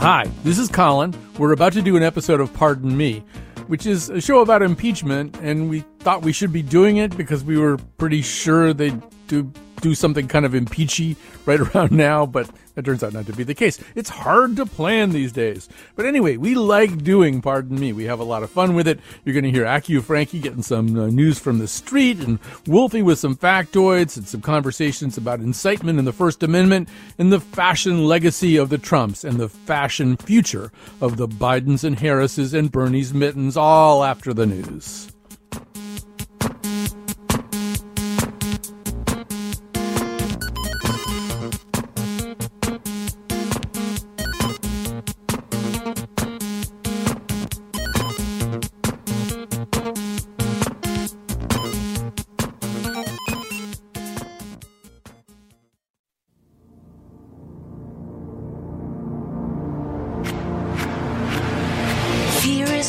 Hi, this is Colin. We're about to do an episode of Pardon Me, which is a show about impeachment, and we thought we should be doing it because we were pretty sure they'd do do something kind of impeachy right around now, but that turns out not to be the case. It's hard to plan these days. But anyway, we like doing Pardon Me. We have a lot of fun with it. You're going to hear AccuFrankie getting some uh, news from the street, and Wolfie with some factoids and some conversations about incitement and the First Amendment, and the fashion legacy of the Trumps, and the fashion future of the Bidens and Harrises and Bernie's mittens, all after the news.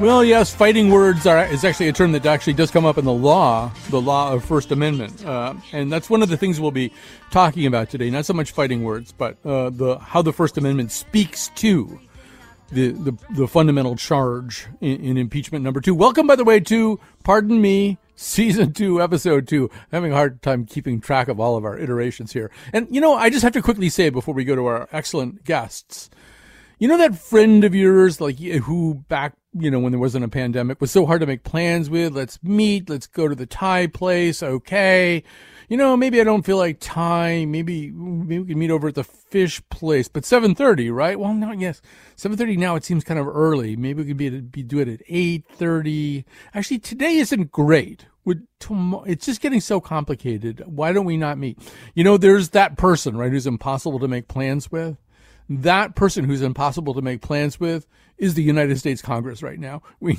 Well, yes, fighting words are is actually a term that actually does come up in the law, the law of First Amendment, uh, and that's one of the things we'll be talking about today. Not so much fighting words, but uh, the how the First Amendment speaks to the the, the fundamental charge in, in, impeachment number two. Welcome, by the way, to Pardon Me. Season two, episode two. I'm having a hard time keeping track of all of our iterations here. And, you know, I just have to quickly say before we go to our excellent guests, you know that friend of yours, like who back, you know, when there wasn't a pandemic, was so hard to make plans with. Let's meet. Let's go to the Thai place. Okay. You know, maybe I don't feel like Thai. Maybe maybe we can meet over at the fish place. But seven thirty, right? Well, no, yes, seven thirty. Now it seems kind of early. Maybe we could be, be do it at eight thirty. Actually, today isn't great. Would tomorrow? It's just getting so complicated. Why don't we not meet? You know, there's that person, right, who's impossible to make plans with that person who's impossible to make plans with is the United States Congress right now. We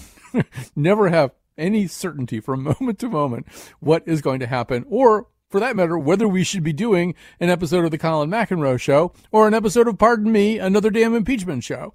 never have any certainty from moment to moment what is going to happen or for that matter, whether we should be doing an episode of the Colin McEnroe show or an episode of Pardon Me, another damn impeachment show.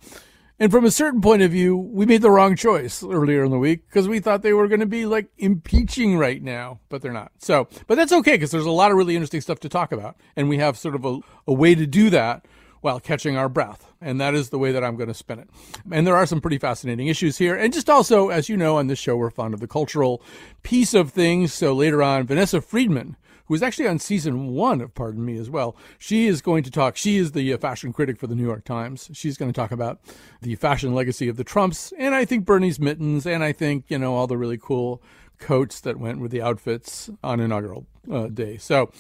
And from a certain point of view, we made the wrong choice earlier in the week because we thought they were going to be like impeaching right now, but they're not. So, but that's okay because there's a lot of really interesting stuff to talk about. And we have sort of a, a way to do that while catching our breath. And that is the way that I'm going to spin it. And there are some pretty fascinating issues here. And just also, as you know, on this show, we're fond of the cultural piece of things. So later on, Vanessa Friedman, who is actually on season one of Pardon Me as well, she is going to talk. She is the uh, fashion critic for the New York Times. She's going to talk about the fashion legacy of the Trumps. And I think Bernie's mittens. And I think, you know, all the really cool coats that went with the outfits on inaugural uh, day. So,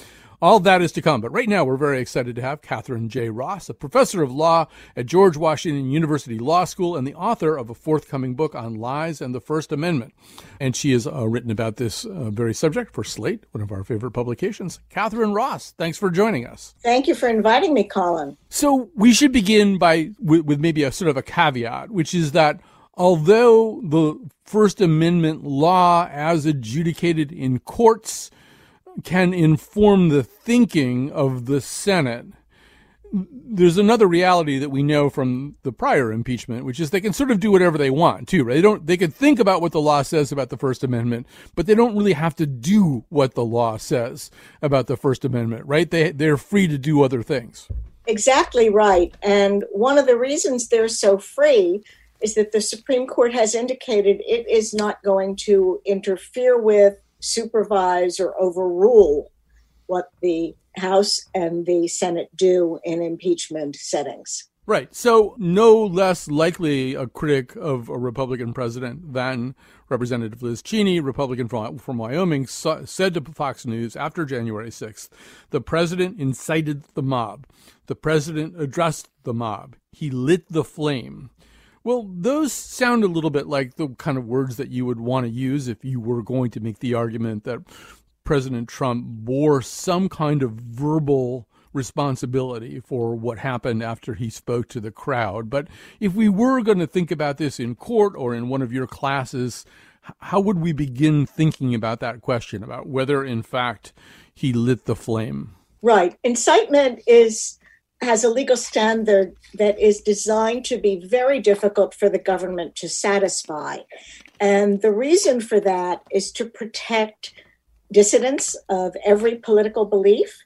all that is to come. But right now, we're very excited to have Catherine J. Ross, a professor of law at George Washington University Law School and the author of a forthcoming book on lies and the First Amendment. And she has uh, written about this uh, very subject for Slate, one of our favorite publications. Catherine Ross, thanks for joining us. Thank you for inviting me, Colin. So we should begin by with, with maybe a sort of a caveat, which is that although the First Amendment law, as adjudicated in courts, can inform the thinking of the Senate. There's another reality that we know from the prior impeachment, which is they can sort of do whatever they want too, right? They don't, they can think about what the law says about the First Amendment, but they don't really have to do what the law says about the First Amendment, right? They, they're free to do other things. Exactly right. And one of the reasons they're so free is that the Supreme Court has indicated it is not going to interfere with supervise or overrule what the House and the Senate do in impeachment settings. Right. So, no less likely a critic of a Republican president than Representative Liz Cheney, Republican from, from Wyoming, so, said to Fox News after January 6th the president incited the mob. The president addressed the mob. He lit the flame. Well, those sound a little bit like the kind of words that you would want to use if you were going to make the argument that President Trump bore some kind of verbal responsibility for what happened after he spoke to the crowd. But if we were going to think about this in court or in one of your classes, how would we begin thinking about that question about whether, in fact, he lit the flame? Right. Incitement is has a legal standard that is designed to be very difficult for the government to satisfy. And the reason for that is to protect dissidents of every political belief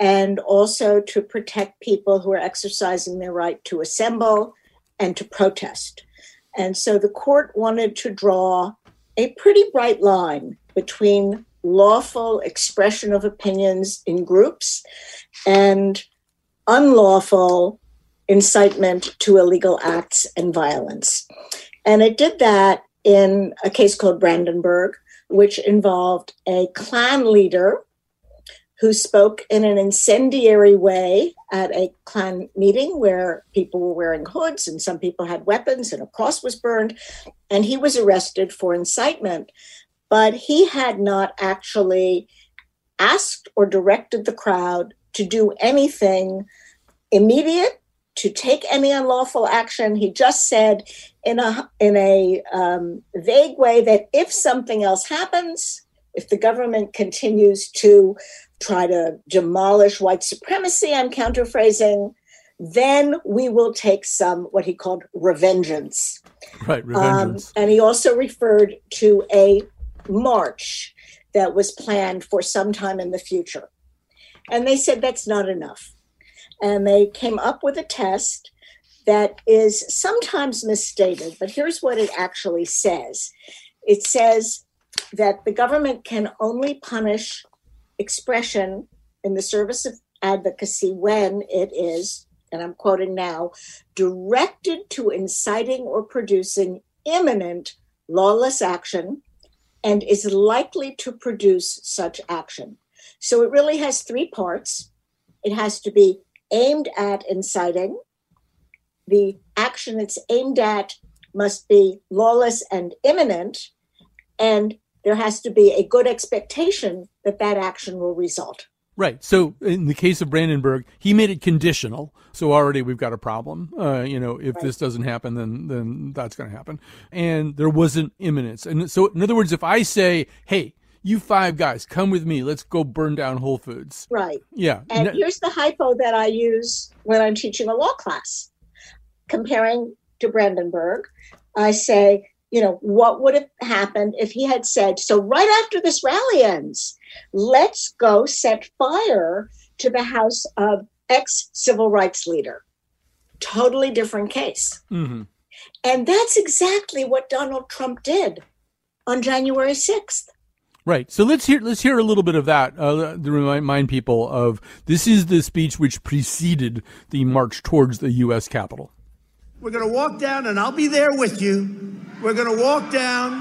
and also to protect people who are exercising their right to assemble and to protest. And so the court wanted to draw a pretty bright line between lawful expression of opinions in groups and unlawful incitement to illegal acts and violence. And it did that in a case called Brandenburg, which involved a Klan leader who spoke in an incendiary way at a Klan meeting where people were wearing hoods and some people had weapons and a cross was burned. And he was arrested for incitement. But he had not actually asked or directed the crowd to do anything immediate, to take any unlawful action. He just said in a in a um, vague way that if something else happens, if the government continues to try to demolish white supremacy, I'm counterphrasing, then we will take some what he called revengeance. Right, revengeance. Um, and he also referred to a march that was planned for some time in the future. And they said that's not enough. And they came up with a test that is sometimes misstated, but here's what it actually says it says that the government can only punish expression in the service of advocacy when it is, and I'm quoting now, directed to inciting or producing imminent lawless action and is likely to produce such action. So it really has three parts. It has to be aimed at inciting. The action it's aimed at must be lawless and imminent. And there has to be a good expectation that that action will result. Right. So in the case of Brandenburg, he made it conditional. So already we've got a problem. Uh, you know, if right. this doesn't happen, then then that's going to happen. And there wasn't imminence. And so, in other words, if I say, "Hey, you five guys, come with me. Let's go burn down Whole Foods." Right. Yeah. And here's the hypo that I use when I'm teaching a law class, comparing to Brandenburg. I say, you know, what would have happened if he had said, so right after this rally ends, let's go set fire to the house of ex civil rights leader? Totally different case. Mm-hmm. And that's exactly what Donald Trump did on January 6th. Right. So let's hear let's hear a little bit of that uh, to remind people of this is the speech which preceded the march towards the U.S. Capitol. We're going to walk down, and I'll be there with you. We're going to walk down.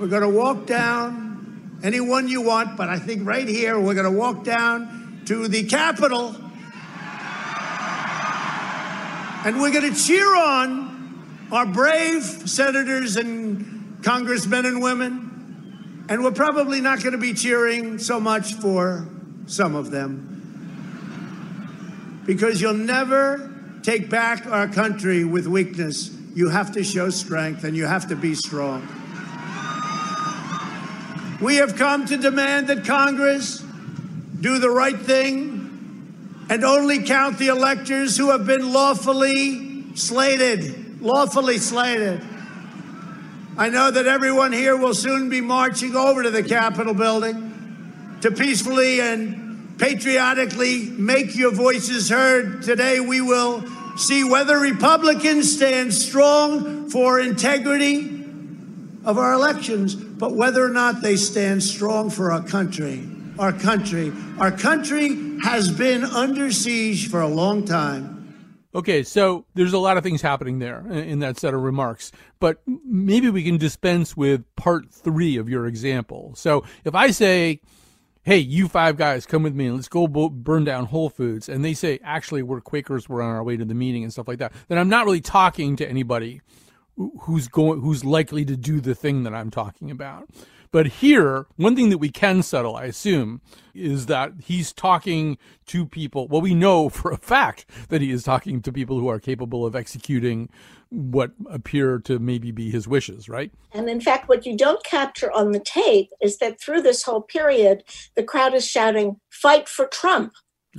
We're going to walk down anyone you want, but I think right here we're going to walk down to the Capitol. And we're going to cheer on our brave senators and congressmen and women. And we're probably not going to be cheering so much for some of them. Because you'll never take back our country with weakness, you have to show strength and you have to be strong. We have come to demand that Congress do the right thing and only count the electors who have been lawfully slated. Lawfully slated. I know that everyone here will soon be marching over to the Capitol building to peacefully and patriotically make your voices heard. Today we will see whether Republicans stand strong for integrity of our elections but whether or not they stand strong for our country. Our country. Our country has been under siege for a long time. Okay, so there's a lot of things happening there in that set of remarks, but maybe we can dispense with part three of your example. So if I say, hey, you five guys, come with me and let's go burn down Whole Foods, and they say, actually, we're Quakers, we're on our way to the meeting and stuff like that, then I'm not really talking to anybody who's going, who's likely to do the thing that I'm talking about. But here, one thing that we can settle, I assume, is that he's talking to people. Well, we know for a fact that he is talking to people who are capable of executing what appear to maybe be his wishes, right? And in fact, what you don't capture on the tape is that through this whole period, the crowd is shouting, fight for Trump,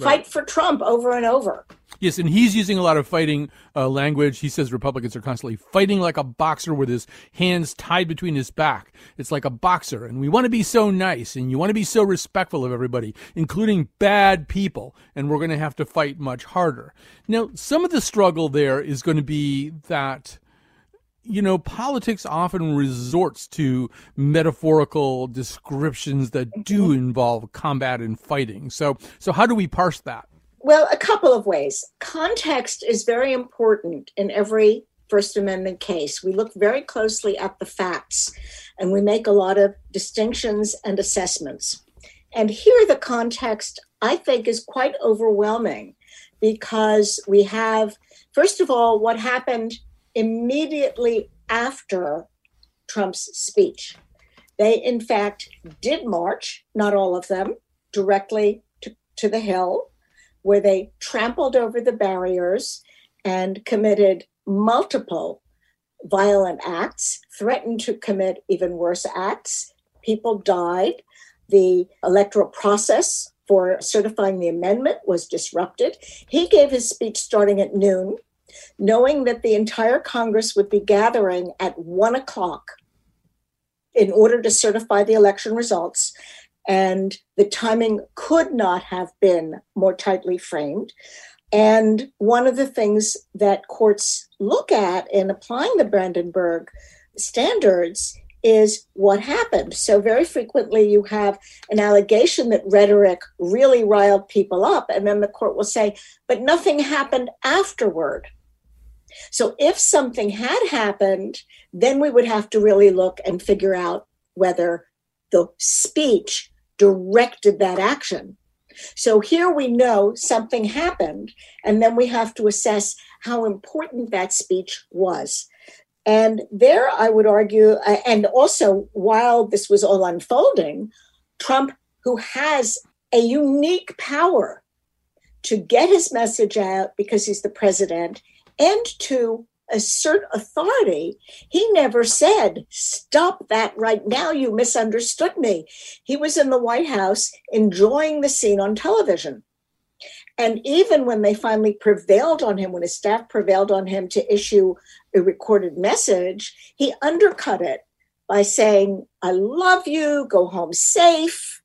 fight for Trump over and over. Yes, and he's using a lot of fighting uh, language. He says Republicans are constantly fighting like a boxer with his hands tied between his back. It's like a boxer, and we want to be so nice, and you want to be so respectful of everybody, including bad people, and we're going to have to fight much harder. Now, some of the struggle there is going to be that you know, politics often resorts to metaphorical descriptions that do mm-hmm. involve combat and fighting. So, so how do we parse that? Well, a couple of ways. Context is very important in every First Amendment case. We look very closely at the facts and we make a lot of distinctions and assessments. And here, the context, I think, is quite overwhelming because we have, first of all, what happened immediately after Trump's speech. They, in fact, did march, not all of them, directly to, to the Hill where they trampled over the barriers and committed multiple violent acts, threatened to commit even worse acts. People died. The electoral process for certifying the amendment was disrupted. He gave his speech starting at noon, knowing that the entire Congress would be gathering at one o'clock in order to certify the election results and the timing could not have been more tightly framed. And one of the things that courts look at in applying the Brandenburg standards is what happened. So, very frequently, you have an allegation that rhetoric really riled people up, and then the court will say, but nothing happened afterward. So, if something had happened, then we would have to really look and figure out whether the speech directed that action. So here we know something happened, and then we have to assess how important that speech was. And there, I would argue, uh, and also while this was all unfolding, Trump, who has a unique power to get his message out because he's the president and to assert authority, he never said, Stop that right now. You misunderstood me. He was in the White House enjoying the scene on television. And even when they finally prevailed on him, when his staff prevailed on him to issue a recorded message, he undercut it by saying, I love you, go home safe.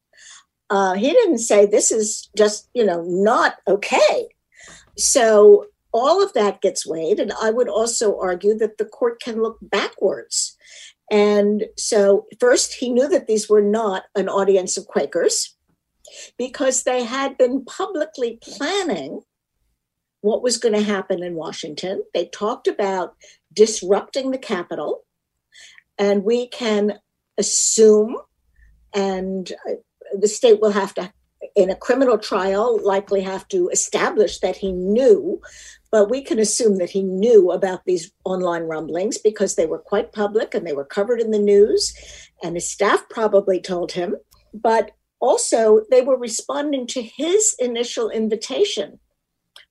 Uh, he didn't say, This is just, you know, not okay. So all of that gets weighed. And I would also argue that the court can look backwards. And so, first, he knew that these were not an audience of Quakers because they had been publicly planning what was going to happen in Washington. They talked about disrupting the Capitol. And we can assume, and uh, the state will have to in a criminal trial likely have to establish that he knew but we can assume that he knew about these online rumblings because they were quite public and they were covered in the news, and his staff probably told him. But also, they were responding to his initial invitation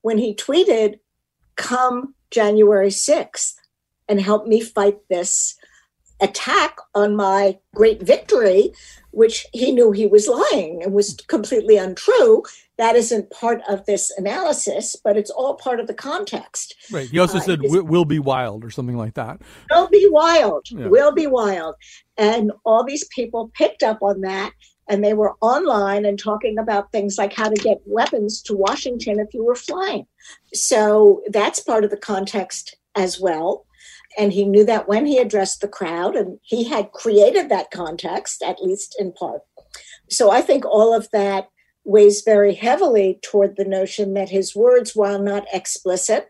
when he tweeted, Come January 6th and help me fight this attack on my great victory, which he knew he was lying and was completely untrue that isn't part of this analysis, but it's all part of the context. Right. He also uh, said, "Will be wild" or something like that. Will be wild. Yeah. Will be wild, and all these people picked up on that, and they were online and talking about things like how to get weapons to Washington if you were flying. So that's part of the context as well. And he knew that when he addressed the crowd, and he had created that context, at least in part. So I think all of that weighs very heavily toward the notion that his words, while not explicit,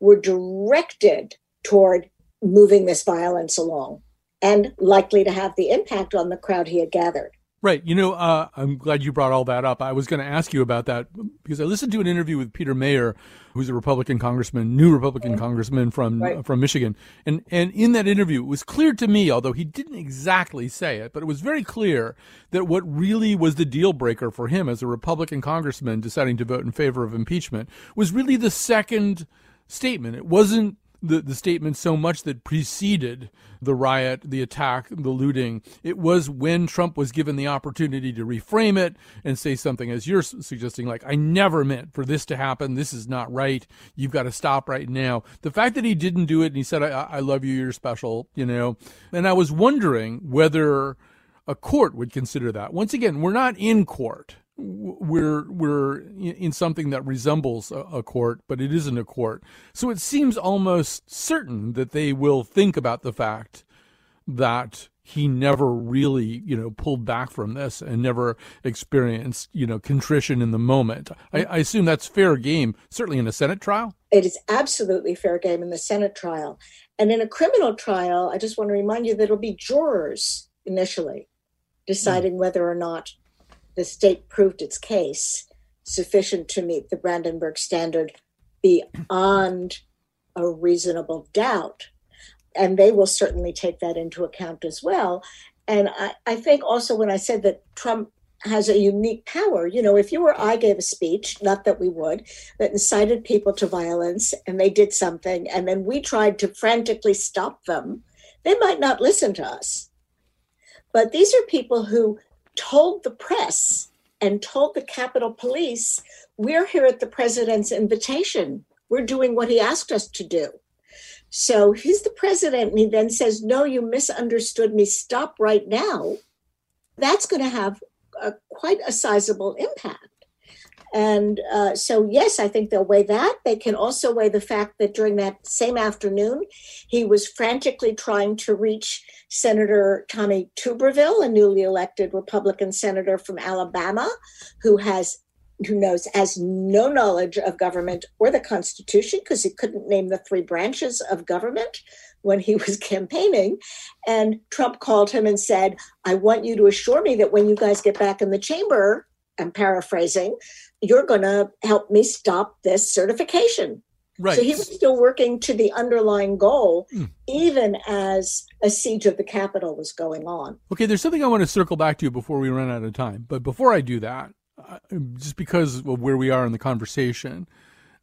were directed toward moving this violence along and likely to have the impact on the crowd he had gathered. Right. You know, uh, I'm glad you brought all that up. I was going to ask you about that because I listened to an interview with Peter Meijer, who's a Republican congressman, new Republican congressman from right. uh, from Michigan, and and in that interview, it was clear to me, although he didn't exactly say it, but it was very clear that what really was the deal breaker for him as a Republican congressman deciding to vote in favor of impeachment was really the second statement. It wasn't the, the statement so much that preceded the riot, the attack, the looting. It was when Trump was given the opportunity to reframe it and say something, as you're suggesting, like, I never meant for this to happen. This is not right. You've got to stop right now. The fact that he didn't do it and he said, I, I love you, you're special, you know. And I was wondering whether a court would consider that. Once again, we're not in court we're we're in something that resembles a, court, but it isn't a court. So it seems almost certain that they will think about the fact that he never really, you know, pulled back from this and never experienced, you know, contrition in the moment. I, I assume that's fair game, certainly in a Senate trial. It is absolutely fair game in the Senate trial. And in a criminal trial, I just want to remind you that it'll be jurors initially deciding mm. whether or not the state proved its case sufficient to meet the Brandenburg standard beyond a reasonable doubt. And they will certainly take that into account as well. And I, I think also when I said that Trump has a unique power. You know, if you or I gave a speech, not that we would, that incited people to violence and they did something, and then we tried to frantically stop them, they might not listen to us. But these are people who told the press and told the Capitol Police, we're here at the president's invitation. We're doing what he asked us to do. So he's the president, and he then says, No, you misunderstood me. Stop right now. That's going to have a, quite a sizable impact. And uh, so, yes, I think they'll weigh that. They can also weigh the fact that during that same afternoon, he was frantically trying to reach Senator Tommy Tuberville, a newly elected Republican senator from Alabama, who has who knows has no knowledge of government or the Constitution because he couldn't name the three branches of government when he was campaigning. And Trump called him and said, I want you to assure me that when you guys get back in the chamber, I'm paraphrasing, you're going to help me stop this certification. Right. So he was still working to the underlying goal, mm. even as a siege of the Capitol was going on. Okay, there's something I want to circle back to you before we run out of time. But before I do that, just because of where we are in the conversation,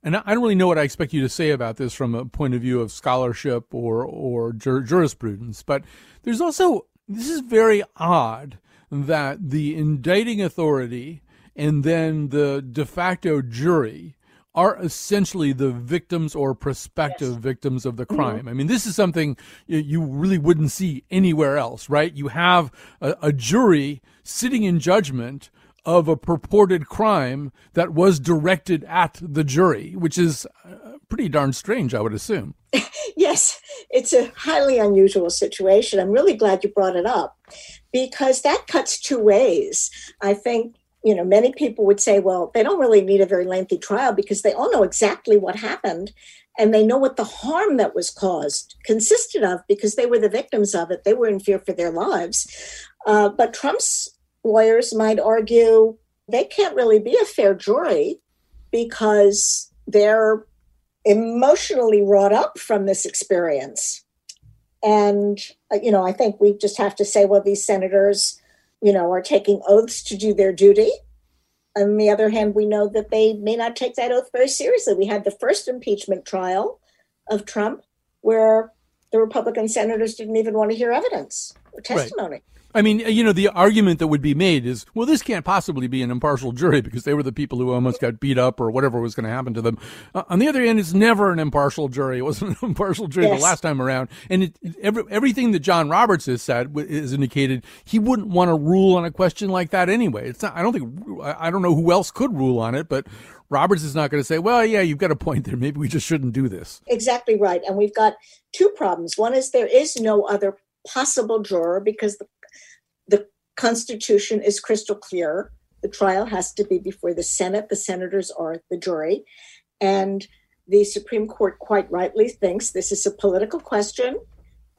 and I don't really know what I expect you to say about this from a point of view of scholarship or or jur- jurisprudence, but there's also this is very odd that the indicting authority and then the de facto jury are essentially the victims or prospective yes. victims of the mm-hmm. crime. Mm-hmm. I mean, this is something you really wouldn't see anywhere else, right? You have a, a jury sitting in judgment of a purported crime that was directed at the jury, which is uh, pretty darn strange, I would assume. yes, it's a highly unusual situation. I'm really glad you brought it up because that cuts two ways. I think you know, many people would say, well, they don't really need a very lengthy trial because they all know exactly what happened and they know what the harm that was caused consisted of because they were the victims of it. They were in fear for their lives. Uh, but Trump's lawyers might argue they can't really be a fair jury because they're emotionally wrought up from this experience. And, uh, you know, I think we just have to say, well, these senators you know, are taking oaths to do their duty. On the other hand, we know that they may not take that oath very seriously. We had the first impeachment trial of Trump where the Republican senators didn't even want to hear evidence or testimony. Right. I mean, you know, the argument that would be made is, well, this can't possibly be an impartial jury because they were the people who almost got beat up or whatever was going to happen to them. Uh, on the other hand, it's never an impartial jury. It wasn't an impartial jury yes. the last time around. And it, every, everything that John Roberts has said is indicated he wouldn't want to rule on a question like that anyway. It's not, I don't think, I don't know who else could rule on it, but Roberts is not going to say, well, yeah, you've got a point there. Maybe we just shouldn't do this. Exactly right. And we've got two problems. One is there is no other possible juror because the, the Constitution is crystal clear. The trial has to be before the Senate. The senators are the jury. And the Supreme Court quite rightly thinks this is a political question.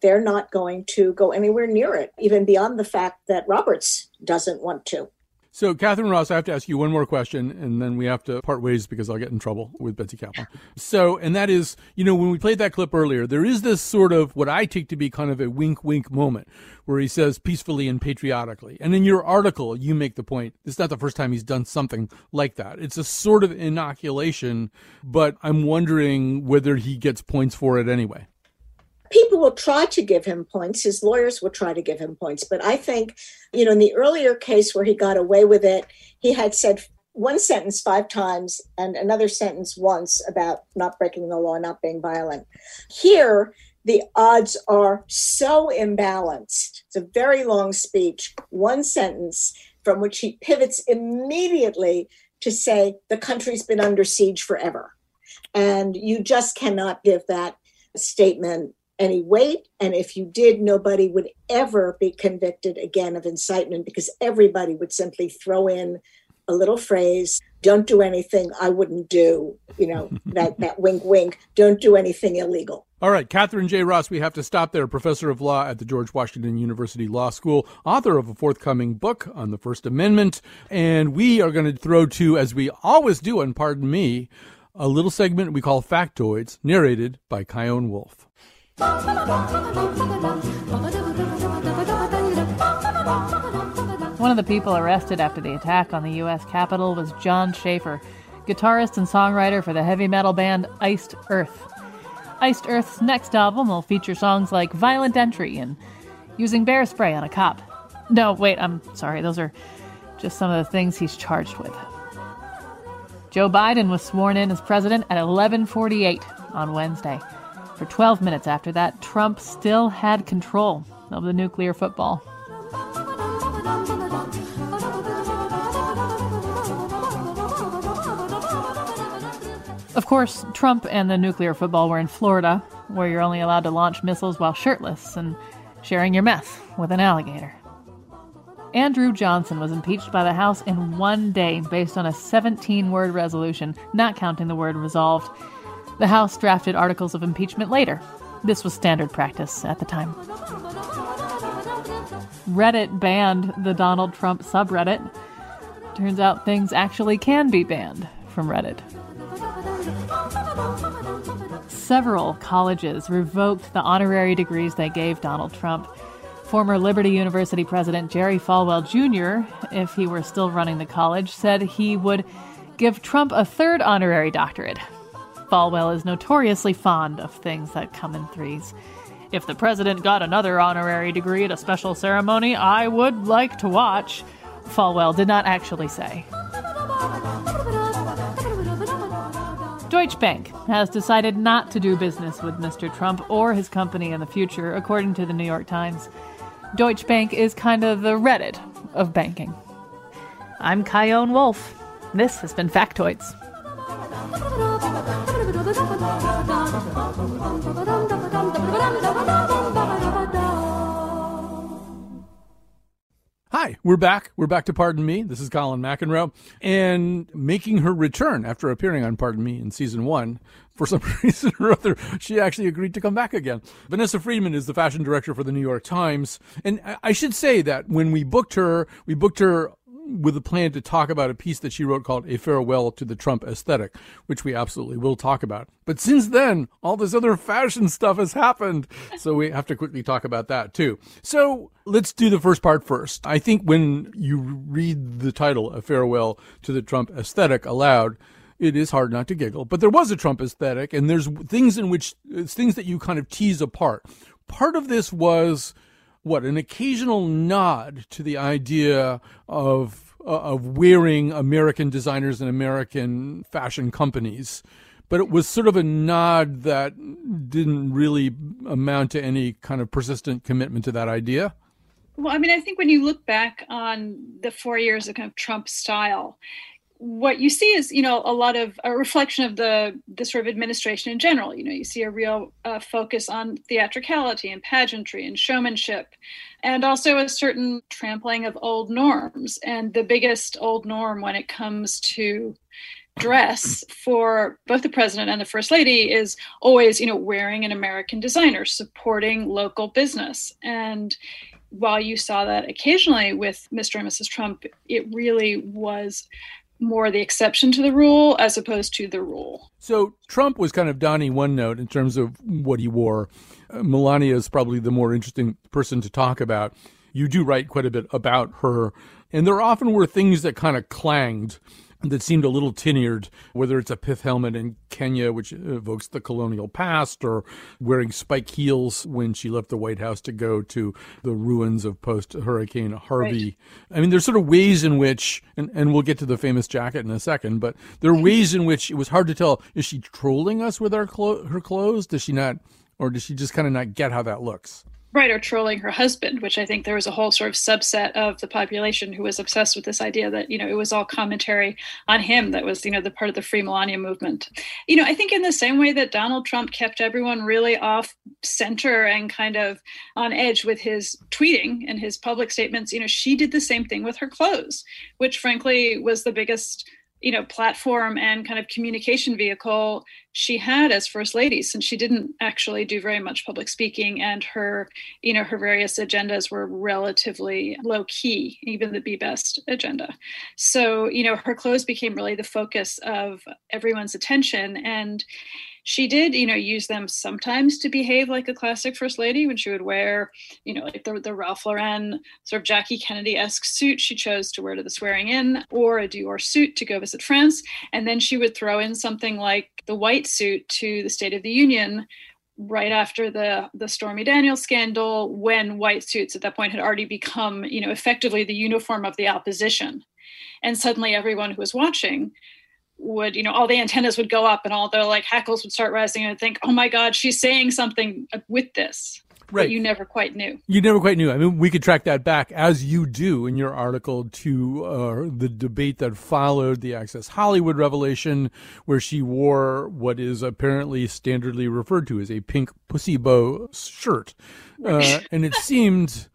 They're not going to go anywhere near it, even beyond the fact that Roberts doesn't want to. So, Catherine Ross, I have to ask you one more question, and then we have to part ways because I'll get in trouble with Betsy Kaplan. So, and that is, you know, when we played that clip earlier, there is this sort of what I take to be kind of a wink wink moment where he says peacefully and patriotically. And in your article, you make the point it's not the first time he's done something like that. It's a sort of inoculation, but I'm wondering whether he gets points for it anyway people will try to give him points. His lawyers will try to give him points. But I think, you know, in the earlier case where he got away with it, he had said one sentence five times and another sentence once about not breaking the law, not being violent. Here, the odds are so imbalanced. It's a very long speech, one sentence from which he pivots immediately to say the country's been under siege forever. And you just cannot give that statement any weight. And if you did, nobody would ever be convicted again of incitement because everybody would simply throw in a little phrase don't do anything i wouldn't do you know that that wink wink don't do anything illegal. All right catherine j. Ross we have to stop there. Professor of law at the george washington university law school author of a forthcoming book on the first amendment and we are going to throw to as we always do and pardon me a little segment we call factoids narrated by chion wolf one of the people arrested after the attack on the U.S. Capitol was Jon Schaffer, guitarist and songwriter for the heavy metal band Iced Earth. Iced Earth's next album will feature songs like Violent Entry and Using Bear Spray on a Cop. No, wait, I'm sorry, those are just some of the things he's charged with. Joe Biden was sworn in as president at 11:48 on Wednesday. For 12 minutes after that, Trump still had control of the nuclear football. Of course, Trump and the nuclear football were in Florida, where you're only allowed to launch missiles while shirtless and sharing your meth with an alligator. Andrew Johnson was impeached by the House in one day based on a 17 word resolution, not counting the word resolved. The House drafted articles of impeachment later. This was standard practice at the time. Reddit banned the Donald Trump subreddit. Turns out things actually can be banned from Reddit. Several colleges revoked the honorary degrees they gave Donald Trump. Former Liberty University president Jerry Falwell Jr., if he were still running the college, said he would give Trump a third honorary doctorate Falwell is notoriously fond of things that come in threes. If the president got another honorary degree at a special ceremony, I would like to watch, Falwell did not actually say. Deutsche Bank has decided not to do business with Mr. Trump or his company in the future, according to the New York Times. Deutsche Bank is kind of the Reddit of banking. I'm Chion Wolf. This has been Factoids. Hi, we're back. We're back to Pardon Me. This is Colin McEnroe. And making her return after appearing on Pardon Me in season one, for some reason or other, she actually agreed to come back again. Vanessa Friedman is the fashion director for the New York Times. And I should say that when we booked her, we booked her with a plan to talk about a piece that she wrote called A Farewell to the Trump Aesthetic, which we absolutely will talk about. But since then, all this other fashion stuff has happened. So we have to quickly talk about that too. So let's do the first part first. I think when you read the title, A Farewell to the Trump Aesthetic aloud, it is hard not to giggle. But there was a Trump aesthetic, and there's things in which, it's things that you kind of tease apart. Part of this was what an occasional nod to the idea of uh, of wearing American designers and American fashion companies, but it was sort of a nod that didn't really amount to any kind of persistent commitment to that idea. Well, I mean, I think when you look back on the four years of kind of Trump style, what you see is you know a lot of a reflection of the the sort of administration in general you know you see a real uh, focus on theatricality and pageantry and showmanship and also a certain trampling of old norms and the biggest old norm when it comes to dress for both the president and the first lady is always you know wearing an american designer supporting local business and while you saw that occasionally with Mr. and Mrs. Trump, it really was more the exception to the rule as opposed to the rule. So Trump was kind of donning one note in terms of what he wore. Uh, Melania is probably the more interesting person to talk about. You do write quite a bit about her, and there often were things that kind of clanged that seemed a little tenured, whether it's a pith helmet in Kenya, which evokes the colonial past, or wearing spike heels when she left the White House to go to the ruins of post Hurricane Harvey. Right. I mean, there's sort of ways in which, and, and we'll get to the famous jacket in a second, but there are ways in which it was hard to tell is she trolling us with our clo- her clothes? Does she not, or does she just kind of not get how that looks? Or trolling her husband which i think there was a whole sort of subset of the population who was obsessed with this idea that you know it was all commentary on him that was you know the part of the free melania movement. You know i think in the same way that donald trump kept everyone really off center and kind of on edge with his tweeting and his public statements you know she did the same thing with her clothes which frankly was the biggest you know platform and kind of communication vehicle she had as first lady since she didn't actually do very much public speaking and her you know her various agendas were relatively low key even the be best agenda. So you know her clothes became really the focus of everyone's attention and she did, you know, use them sometimes to behave like a classic first lady when she would wear, you know, like the, the Ralph Lauren sort of Jackie Kennedy esque suit she chose to wear to the swearing in, or a Dior suit to go visit France. And then she would throw in something like the white suit to the State of the Union right after the the Stormy Daniels scandal when white suits at that point had already become you know effectively the uniform of the opposition and suddenly everyone who was watching would you know all the antennas would go up and all the like hackles would start rising and I'd think oh my god she's saying something with this. Right. you never quite knew. You never quite knew. I mean we could track that back as you do in your article to uh, the debate that followed the access hollywood revelation where she wore what is apparently standardly referred to as a pink pussy bow shirt. Uh, and it seemed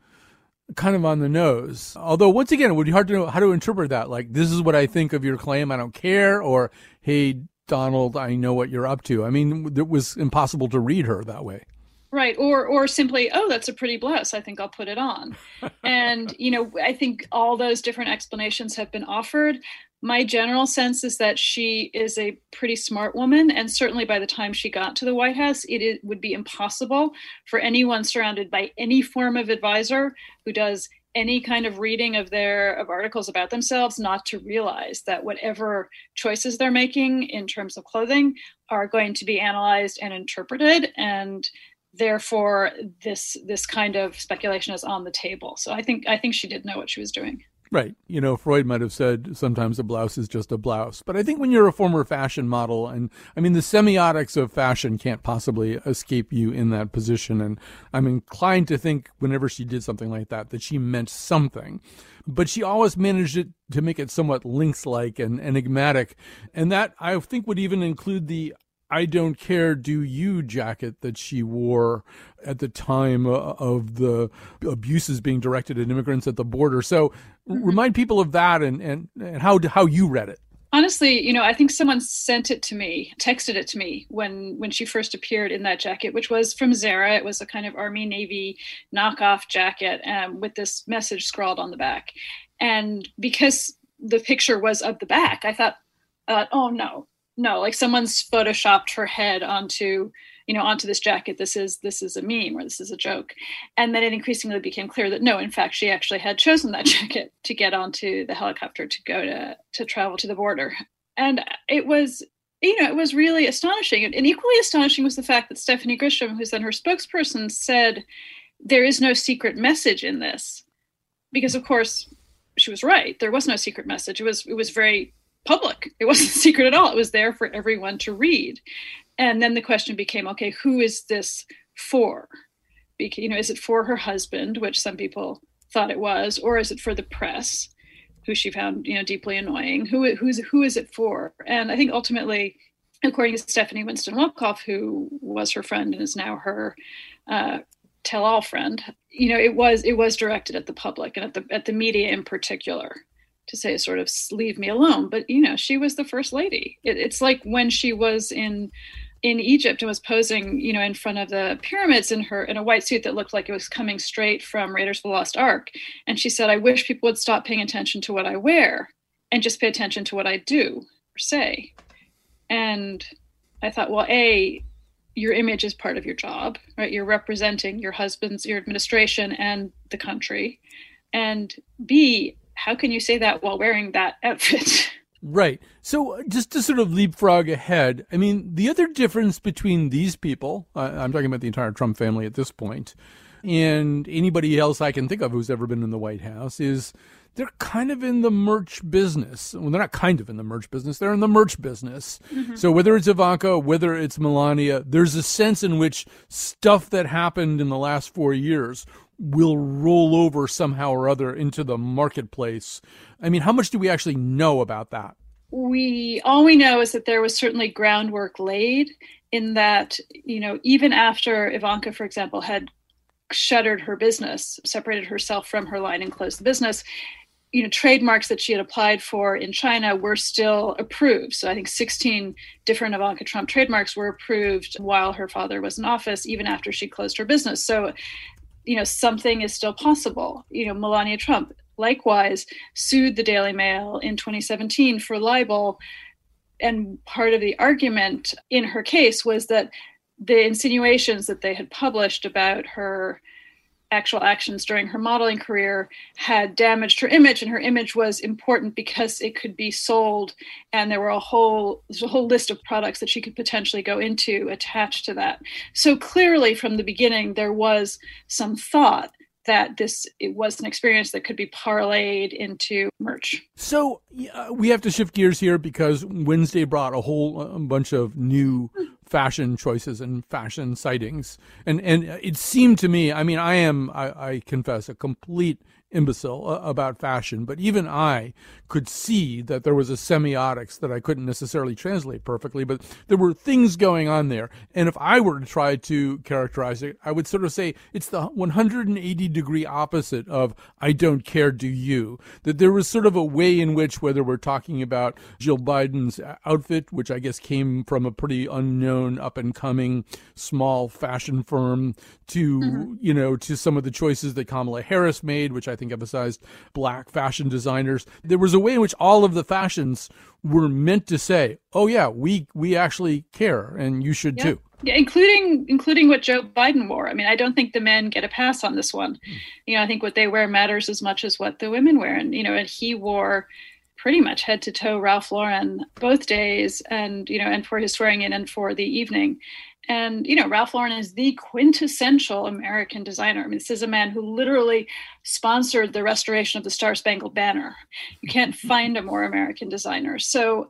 kind of on the nose. Although, once again, it would be hard to know how to interpret that. Like, this is what I think of your claim. I don't care. Or, hey, Donald, I know what you're up to. I mean, it was impossible to read her that way. Right. Or, or simply, oh, that's a pretty blouse. I think I'll put it on. and, you know, I think all those different explanations have been offered my general sense is that she is a pretty smart woman and certainly by the time she got to the white house it, would be impossible for anyone surrounded by any form of advisor who does any kind of reading of their of articles about themselves not to realize that whatever choices they're making in terms of clothing are going to be analyzed and interpreted and therefore this this kind of speculation is on the table. So i think i think she did know what she was doing Right. You know, Freud might have said sometimes a blouse is just a blouse. But I think when you're a former fashion model, and I mean, the semiotics of fashion can't possibly escape you in that position. And I'm inclined to think whenever she did something like that, that she meant something. But she always managed it to make it somewhat lynx like and enigmatic. And that I think would even include the I don't care, do you jacket that she wore at the time uh, of the abuses being directed at immigrants at the border. So mm-hmm. remind people of that and, and, and how, how you read it. Honestly, you know, I think someone sent it to me, texted it to me when when she first appeared in that jacket, which was from Zara. It was a kind of Army Navy knockoff jacket um, with this message scrawled on the back. And because the picture was of the back, I thought, uh, oh no, no like someone's photoshopped her head onto you know onto this jacket. This is this is a meme or this is a joke. And then it increasingly became clear that no in fact she actually had chosen that jacket to get onto the helicopter to go to to travel to the border. And it was you know it was really astonishing. And equally astonishing was the fact that stephanie grisham who's then her spokesperson said there is no secret message in this. Because of course she was right. There was no secret message. It was it was very public. It wasn't secret at all. It was there for everyone to read. And then the question became, okay, who is this for? Because, you know, is it for her husband, which some people thought it was, or is it for the press? who she found you know deeply annoying. Who who's who is it for? And I think ultimately, according to Stephanie Winston Wolkoff, who was her friend and is now her uh, tell-all friend, you know, it was it was directed at the public and at the at the media in particular to say sort of leave me alone. But you know, she was the first lady. It, it's like when she was in in Egypt and was posing, you know, in front of the pyramids in her in a white suit that looked like it was coming straight from Raiders of the Lost Ark. And she said, I wish people would stop paying attention to what I wear and just pay attention to what I do or say. And I thought, well, A, your image is part of your job, right? You're representing your husband's, your administration and the country. And B, how can you say that while wearing that outfit? Right. So uh, just to sort of leapfrog ahead, I mean, the other difference between these people, uh, I'm talking about the entire Trump family at this point, and anybody else I can think of who's ever been in the White House is they're kind of in the merch business. Well, they're not kind of in the merch business, they're in the merch business. Mm-hmm. So whether it's Ivanka, whether it's Melania, there's a sense in which stuff that happened in the last four years will roll over somehow or other into the marketplace. I mean, how much do we actually know about that? We all we know is that there was certainly groundwork laid in that, you know, even after Ivanka, for example, had shuttered her business, separated herself from her line and closed the business, you know, trademarks that she had applied for in China were still approved. So I think 16 different Ivanka Trump trademarks were approved while her father was in office, even after she closed her business. So you know something is still possible you know melania trump likewise sued the daily mail in 2017 for libel and part of the argument in her case was that the insinuations that they had published about her actual actions during her modeling career had damaged her image and her image was important because it could be sold and there were a whole a whole list of products that she could potentially go into attached to that. So clearly from the beginning there was some thought that this it was an experience that could be parlayed into merch. So uh, we have to shift gears here because Wednesday brought a whole uh, bunch of new fashion choices and fashion sightings, and and it seemed to me. I mean, I am I, I confess a complete imbecile uh, about fashion, but even I could see that there was a semiotics that I couldn't necessarily translate perfectly, but there were things going on there. And if I were to try to characterize it, I would sort of say it's the 180 degree opposite of I don't care, do you? That there was sort of a way in which, whether we're talking about Jill Biden's outfit, which I guess came from a pretty unknown, up and coming small fashion firm, to, mm-hmm. you know, to some of the choices that Kamala Harris made, which I think emphasized black fashion designers. There was a way in which all of the fashions were meant to say, "Oh yeah, we we actually care, and you should yeah. too." Yeah, including including what Joe Biden wore. I mean, I don't think the men get a pass on this one. Mm. You know, I think what they wear matters as much as what the women wear, and you know, and he wore pretty much head to toe Ralph Lauren both days, and you know, and for his swearing in and for the evening. And, you know, Ralph Lauren is the quintessential American designer. I mean, this is a man who literally sponsored the restoration of the Star Spangled Banner. You can't find a more American designer. So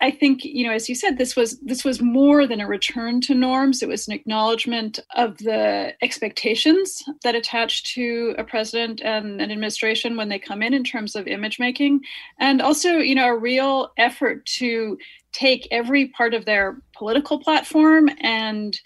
I think, you know, as you said, this was this was more than a return to norms. It was an acknowledgement of the expectations that attach to a president and an administration when they come in in terms of image making. And also, you know, a real effort to take every part of their political platform and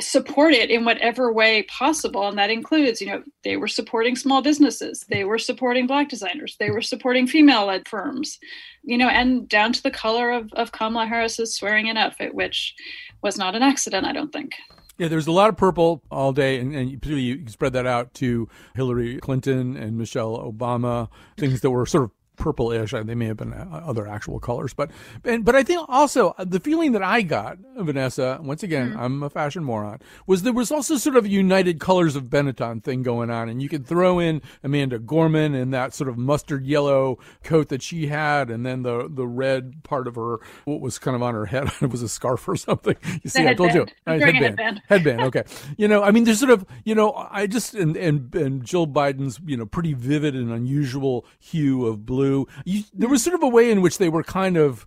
support it in whatever way possible. And that includes you know they were supporting small businesses they were supporting black designers they were supporting female led firms you know and down to the color of, of kamala harris's swearing in outfit which was not an accident i don't think. Yeah, there's a lot of purple all day, and, and particularly you spread that out to Hillary Clinton and Michelle Obama, things that were sort of purplish. They may have been uh, other actual colors, but and, but I think also uh, the feeling that I got, Vanessa, once again, mm-hmm. I'm a fashion moron, was there was also sort of a United Colors of Benetton thing going on, and you could throw in Amanda Gorman and that sort of mustard yellow coat that she had, and then the the red part of her what was kind of on her head it was a scarf or something. You see, I told you, headband. headband. Headband. Okay, you know, I mean, there's sort of you know, I just and and and Jill Biden's you know pretty vivid and unusual hue of blue blue. You, there was sort of a way in which they were kind of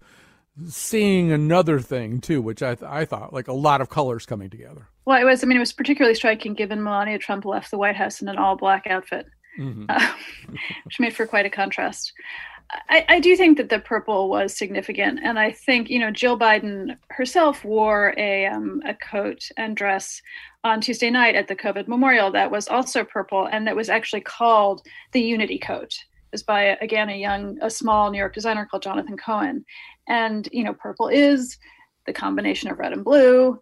seeing another thing too, which I th- I thought like a lot of colors coming together. Well, it was. I mean, it was particularly striking given Melania Trump left the White House in an all black outfit. mm-hmm. uh, which made for quite a contrast. I, I, do think that the purple was significant, and I think you know Jill Biden herself wore a um, a coat and dress on Tuesday night at the COVID memorial that was also purple, and that was actually called the Unity Coat. Is by again a young, a small New York designer called Jonathan Cohen, and you know purple is the combination of red and blue.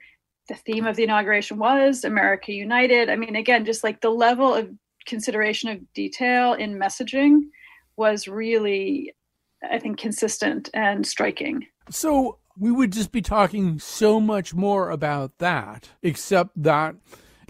The theme of the inauguration was America United. I mean, again, just like the level of consideration of detail in messaging was really, I think, consistent and striking. So we would just be talking so much more about that, except that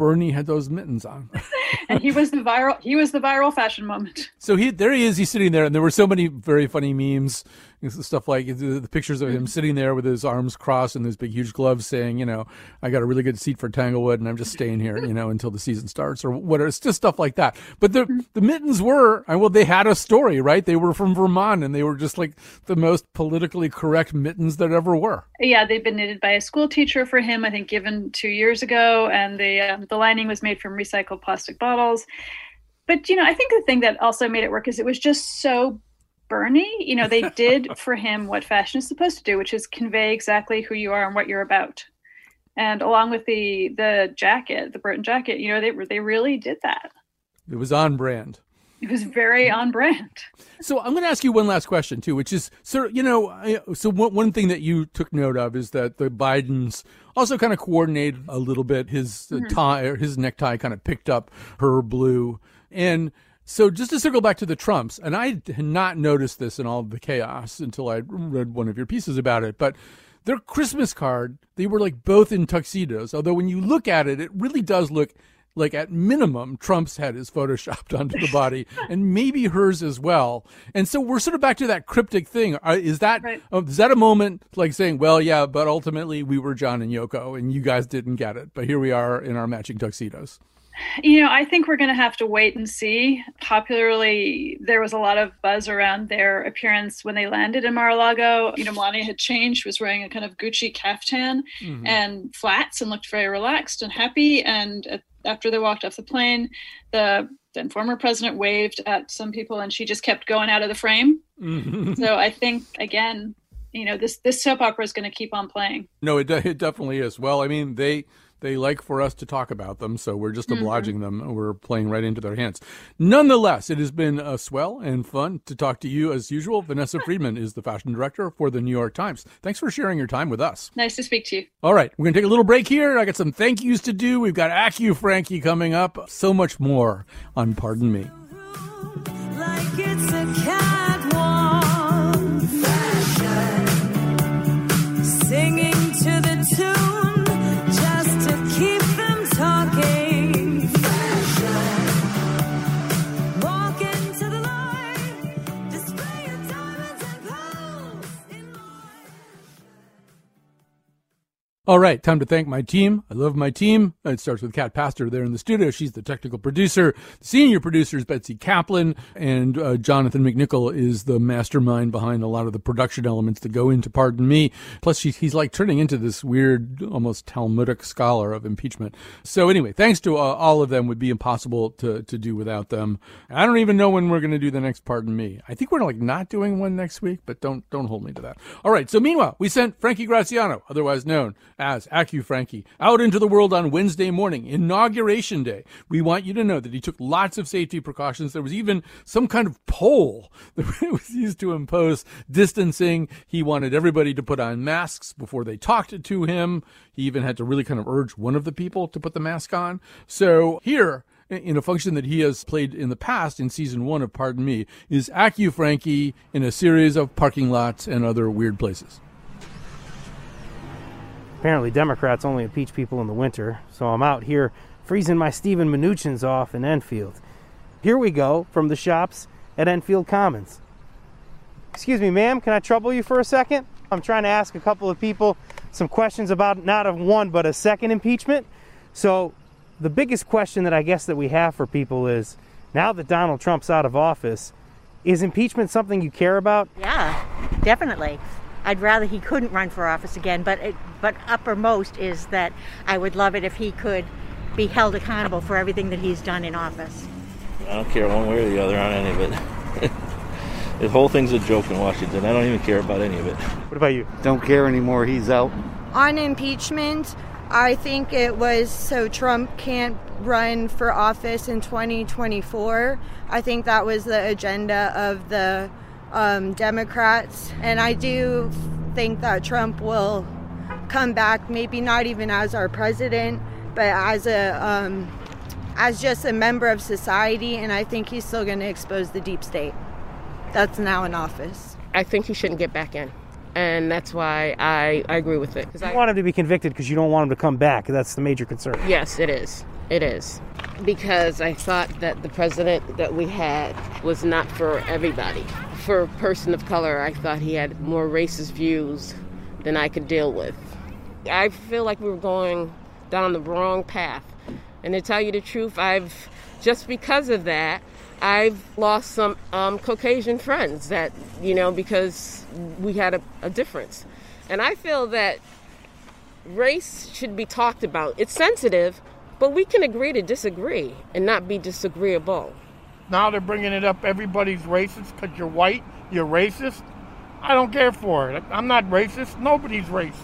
Bernie had those mittens on. and he was the viral he was the viral fashion moment. So he there he is, he's sitting there and there were so many very funny memes stuff like the, pictures of him sitting there with his arms crossed and those big huge gloves saying, you know, I got a really good seat for Tanglewood and I'm just staying here, you know, until the season starts or whatever. It's just stuff like that. But the the mittens were, well, they had a story, right? They were from Vermont and they were just like the most politically correct mittens that ever were. Yeah, they've been knitted by a school teacher for him, I think, given two years ago, and the um, the lining was made from recycled plastic bottles. But you know, I think the thing that also made it work is it was just so Bernie, you know, they did for him what fashion is supposed to do, which is convey exactly who you are and what you're about. And along with the the jacket, the Burton jacket, you know, they they really did that. It was on brand. It was very on brand. So I'm going to ask you one last question too, which is, sir, you know, so one, one thing that you took note of is that the Bidens also kind of coordinated a little bit his mm-hmm. tie or his necktie kind of picked up her blue and so just to circle back to the Trumps, and I had not noticed this in all the chaos until I read one of your pieces about it, but their Christmas card, they were like both in tuxedos. Although when you look at it, it really does look like at minimum Trump's head is photoshopped onto the body, and maybe hers as well. And so we're sort of back to that cryptic thing. Uh, is that right. is that a moment like saying, well, yeah, but ultimately we were John and Yoko, and you guys didn't get it, but here we are in our matching tuxedos. You know, I think we're going to have to wait and see. Popularly, there was a lot of buzz around their appearance when they landed in Mar-a-Lago. You know, Melania had changed, was wearing a kind of Gucci caftan mm-hmm. and flats and looked very relaxed and happy. And after they walked off the plane, the then former president waved at some people and she just kept going out of the frame. Mm-hmm. So I think, again, you know, this, this soap opera is going to keep on playing. No, it, it definitely is. Well, I mean, they they like for us to talk about them, so we're just mm-hmm. obliging them. We're playing right into their hands. Nonetheless, it has been uh, swell and fun to talk to you as usual. Vanessa Friedman is the fashion director for the New York Times. Thanks for sharing your time with us. Nice to speak to you. All right, we're going to take a little break here. I got some thank yous to do. We've got AccuFrankie coming up. So much more on Pardon Me. Like All right, time to thank my team. I love my team. It starts with Cat Pastor there in the studio. She's the technical producer. The senior producer is Betsy Kaplan, and uh, Jonathan McNichol is the mastermind behind a lot of the production elements that go into Pardon Me. Plus, he's like turning into this weird, almost Talmudic scholar of impeachment. So anyway, thanks to uh, all of them would be impossible to, to do without them. I don't even know when we're going to do the next Pardon Me. I think we're like not doing one next week, but don't don't hold me to that. All right. So meanwhile, we sent Frankie Graziano, otherwise known as AccuFrankie out into the world on Wednesday morning, Inauguration Day. We want you to know that he took lots of safety precautions. There was even some kind of pole that was used to impose distancing. He wanted everybody to put on masks before they talked to him. He even had to really kind of urge one of the people to put the mask on. So here, in a function that he has played in the past in season one of Pardon Me, is AccuFrankie in a series of parking lots and other weird places. Apparently, Democrats only impeach people in the winter, so I'm out here freezing my Stephen Mnuchin's off in Enfield. Here we go from the shops at Enfield Commons. Excuse me, ma'am, can I trouble you for a second? I'm trying to ask a couple of people some questions about not of one but a second impeachment. So, the biggest question that I guess that we have for people is now that Donald Trump's out of office, is impeachment something you care about? Yeah, definitely. I'd rather he couldn't run for office again, but it, but uppermost is that I would love it if he could be held accountable for everything that he's done in office. I don't care one way or the other on any of it. the whole thing's a joke in Washington. I don't even care about any of it. What about you? Don't care anymore. He's out. On impeachment, I think it was so Trump can't run for office in 2024. I think that was the agenda of the um, Democrats. And I do think that Trump will come back, maybe not even as our president, but as a um, as just a member of society. And I think he's still going to expose the deep state that's now in office. I think he shouldn't get back in. And that's why I, I agree with it. You I, want him to be convicted because you don't want him to come back. That's the major concern. Yes, it is. It is. Because I thought that the president that we had was not for everybody. For a person of color, I thought he had more racist views than I could deal with. I feel like we were going down the wrong path. And to tell you the truth, I've just because of that, I've lost some um, Caucasian friends that, you know, because we had a, a difference. And I feel that race should be talked about. It's sensitive, but we can agree to disagree and not be disagreeable. Now they're bringing it up everybody's racist because you're white, you're racist. I don't care for it. I'm not racist. Nobody's racist.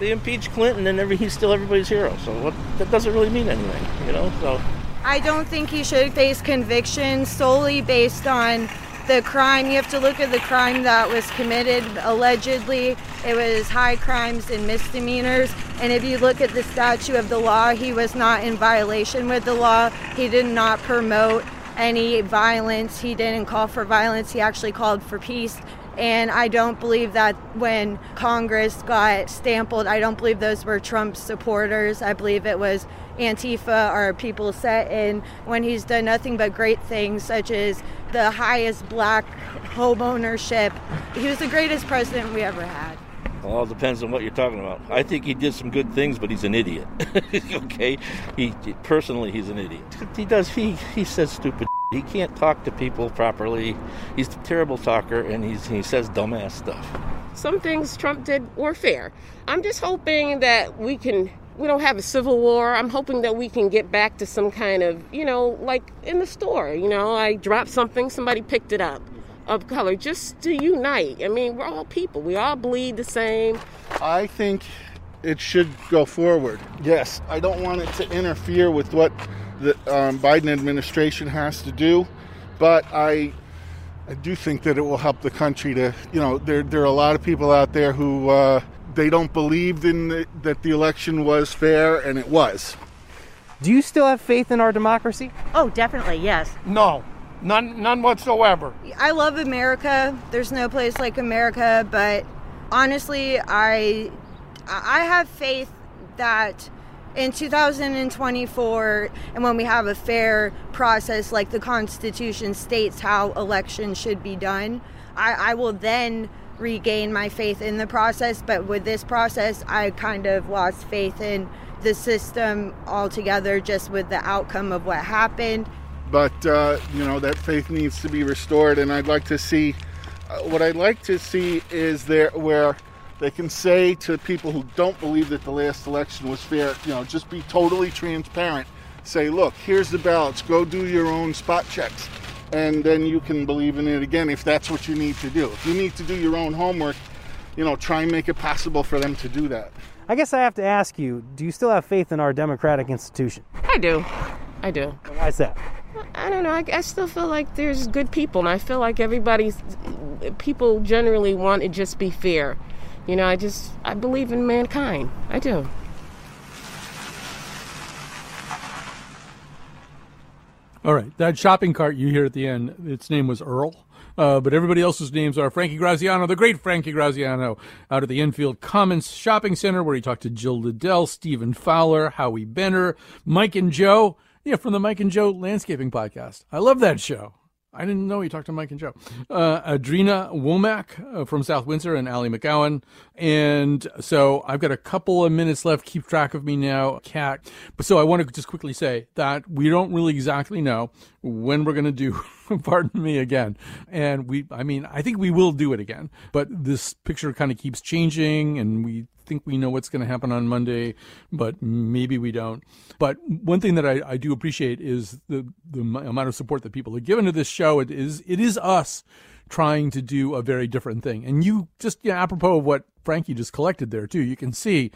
They impeach Clinton and every, he's still everybody's hero. So what, that doesn't really mean anything, you know? So I don't think he should face conviction solely based on the crime. You have to look at the crime that was committed. Allegedly, it was high crimes and misdemeanors. And if you look at the statute of the law, he was not in violation with the law. He did not promote any violence. He didn't call for violence. He actually called for peace. And I don't believe that when Congress got stamped, I don't believe those were Trump supporters. I believe it was Antifa or people set in when he's done nothing but great things, such as the highest black home ownership. He was the greatest president we ever had. Well, all depends on what you're talking about. I think he did some good things, but he's an idiot. okay, he personally he's an idiot. He does he he says stupid. He can't talk to people properly. He's a terrible talker, and he's, he says dumbass stuff. Some things Trump did were fair. I'm just hoping that we can we don't have a civil war. I'm hoping that we can get back to some kind of, you know, like in the store, you know, I dropped something, somebody picked it up of color just to unite. I mean, we're all people. We all bleed the same. I think it should go forward. Yes, I don't want it to interfere with what the um, Biden administration has to do, but I I do think that it will help the country to, you know, there there are a lot of people out there who uh, they don't believe in the, that the election was fair, and it was. Do you still have faith in our democracy? Oh, definitely, yes. No, none, none whatsoever. I love America. There's no place like America, but honestly, I, I have faith that in 2024 and when we have a fair process like the constitution states how elections should be done I, I will then regain my faith in the process. But with this process, I kind of lost faith in the system altogether, just with the outcome of what happened. But, uh, you know, that faith needs to be restored. And I'd like to see, uh, what I'd like to see is there where they can say to people who don't believe that the last election was fair, you know, just be totally transparent. Say, look, here's the ballots. Go do your own spot checks and then you can believe in it again if that's what you need to do. If you need to do your own homework, you know, try and make it possible for them to do that. I guess I have to ask you, do you still have faith in our democratic institution? I do. I do. Why is that? I don't know. I, I, still feel like there's good people, and I feel like everybody's people generally want to just be fair. You know, I just I believe in mankind. I do. All right, that shopping cart you hear at the end, its name was Earl. Uh, but everybody else's names are Frankie Graziano, the great Frankie Graziano, out at the Enfield Commons Shopping Center, where he talked to Jill Liddell, Stephen Fowler, Howie Benner, Mike and Joe. Yeah, from the Mike and Joe Landscaping Podcast. I love that show. I didn't know he talked to Mike and Joe. Uh, Adrena Womack uh, from South Windsor and Allie McGowan. And so I've got a couple of minutes left. Keep track of me now, Cat. But so I want to just quickly say that we don't really exactly know when we're going to do pardon me again. And we, I mean, I think we will do it again, but this picture kind of keeps changing and we think we know what's going to happen on Monday, but maybe we don't. But one thing that I, I do appreciate is the, the amount of support that people have given to this show. It is, it is us trying to do a very different thing. And you just, apropos of what Frankie just collected there too, you can see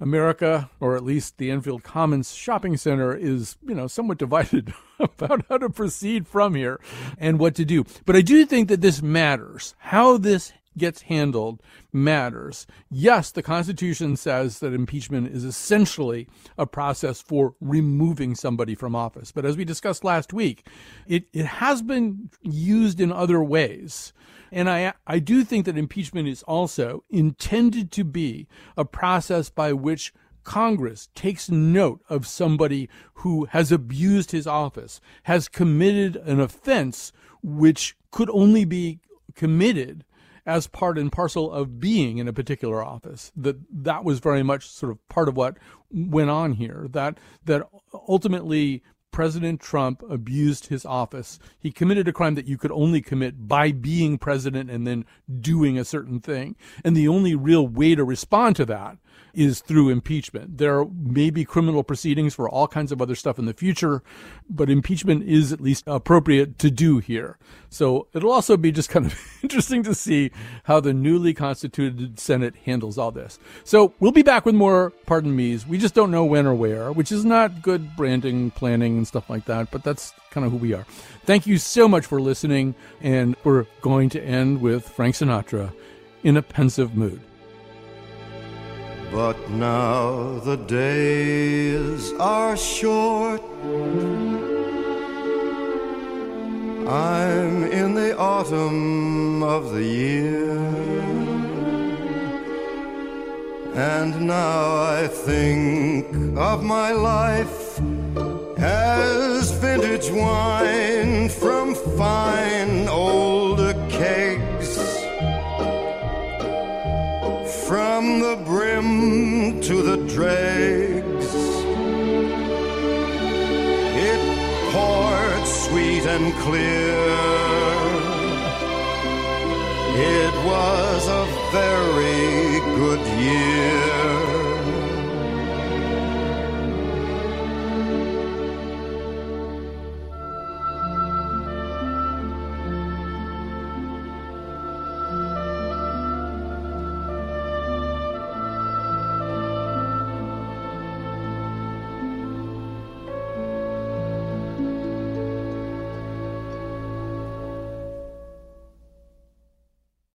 America, or at least the Enfield Commons Shopping Center, is, you know, somewhat divided about how to proceed from here and what to do. But I do think that this matters. How this gets handled matters. Yes, the Constitution says that impeachment is essentially a process for removing somebody from office. But as we discussed last week, it, it has been used in other ways. And I, I do think that impeachment is also intended to be a process by which Congress takes note of somebody who has abused his office, has committed an offense which could only be committed as part and parcel of being in a particular office. That that was very much sort of part of what went on here. That that ultimately President Trump abused his office. He committed a crime that you could only commit by being president and then doing a certain thing. And the only real way to respond to that is through impeachment. There may be criminal proceedings for all kinds of other stuff in the future, but impeachment is at least appropriate to do here. So it'll also be just kind of interesting to see how the newly constituted Senate handles all this. So we'll be back with more pardon me's. We just don't know when or where, which is not good branding, planning, and stuff like that, but that's kind of who we are. Thank you so much for listening, and we're going to end with Frank Sinatra in a pensive mood. But now the days are short. I'm in the autumn of the year. And now I think of my life as vintage wine from fine old kegs. From the brim to the dregs, it poured sweet and clear. It was a very good year.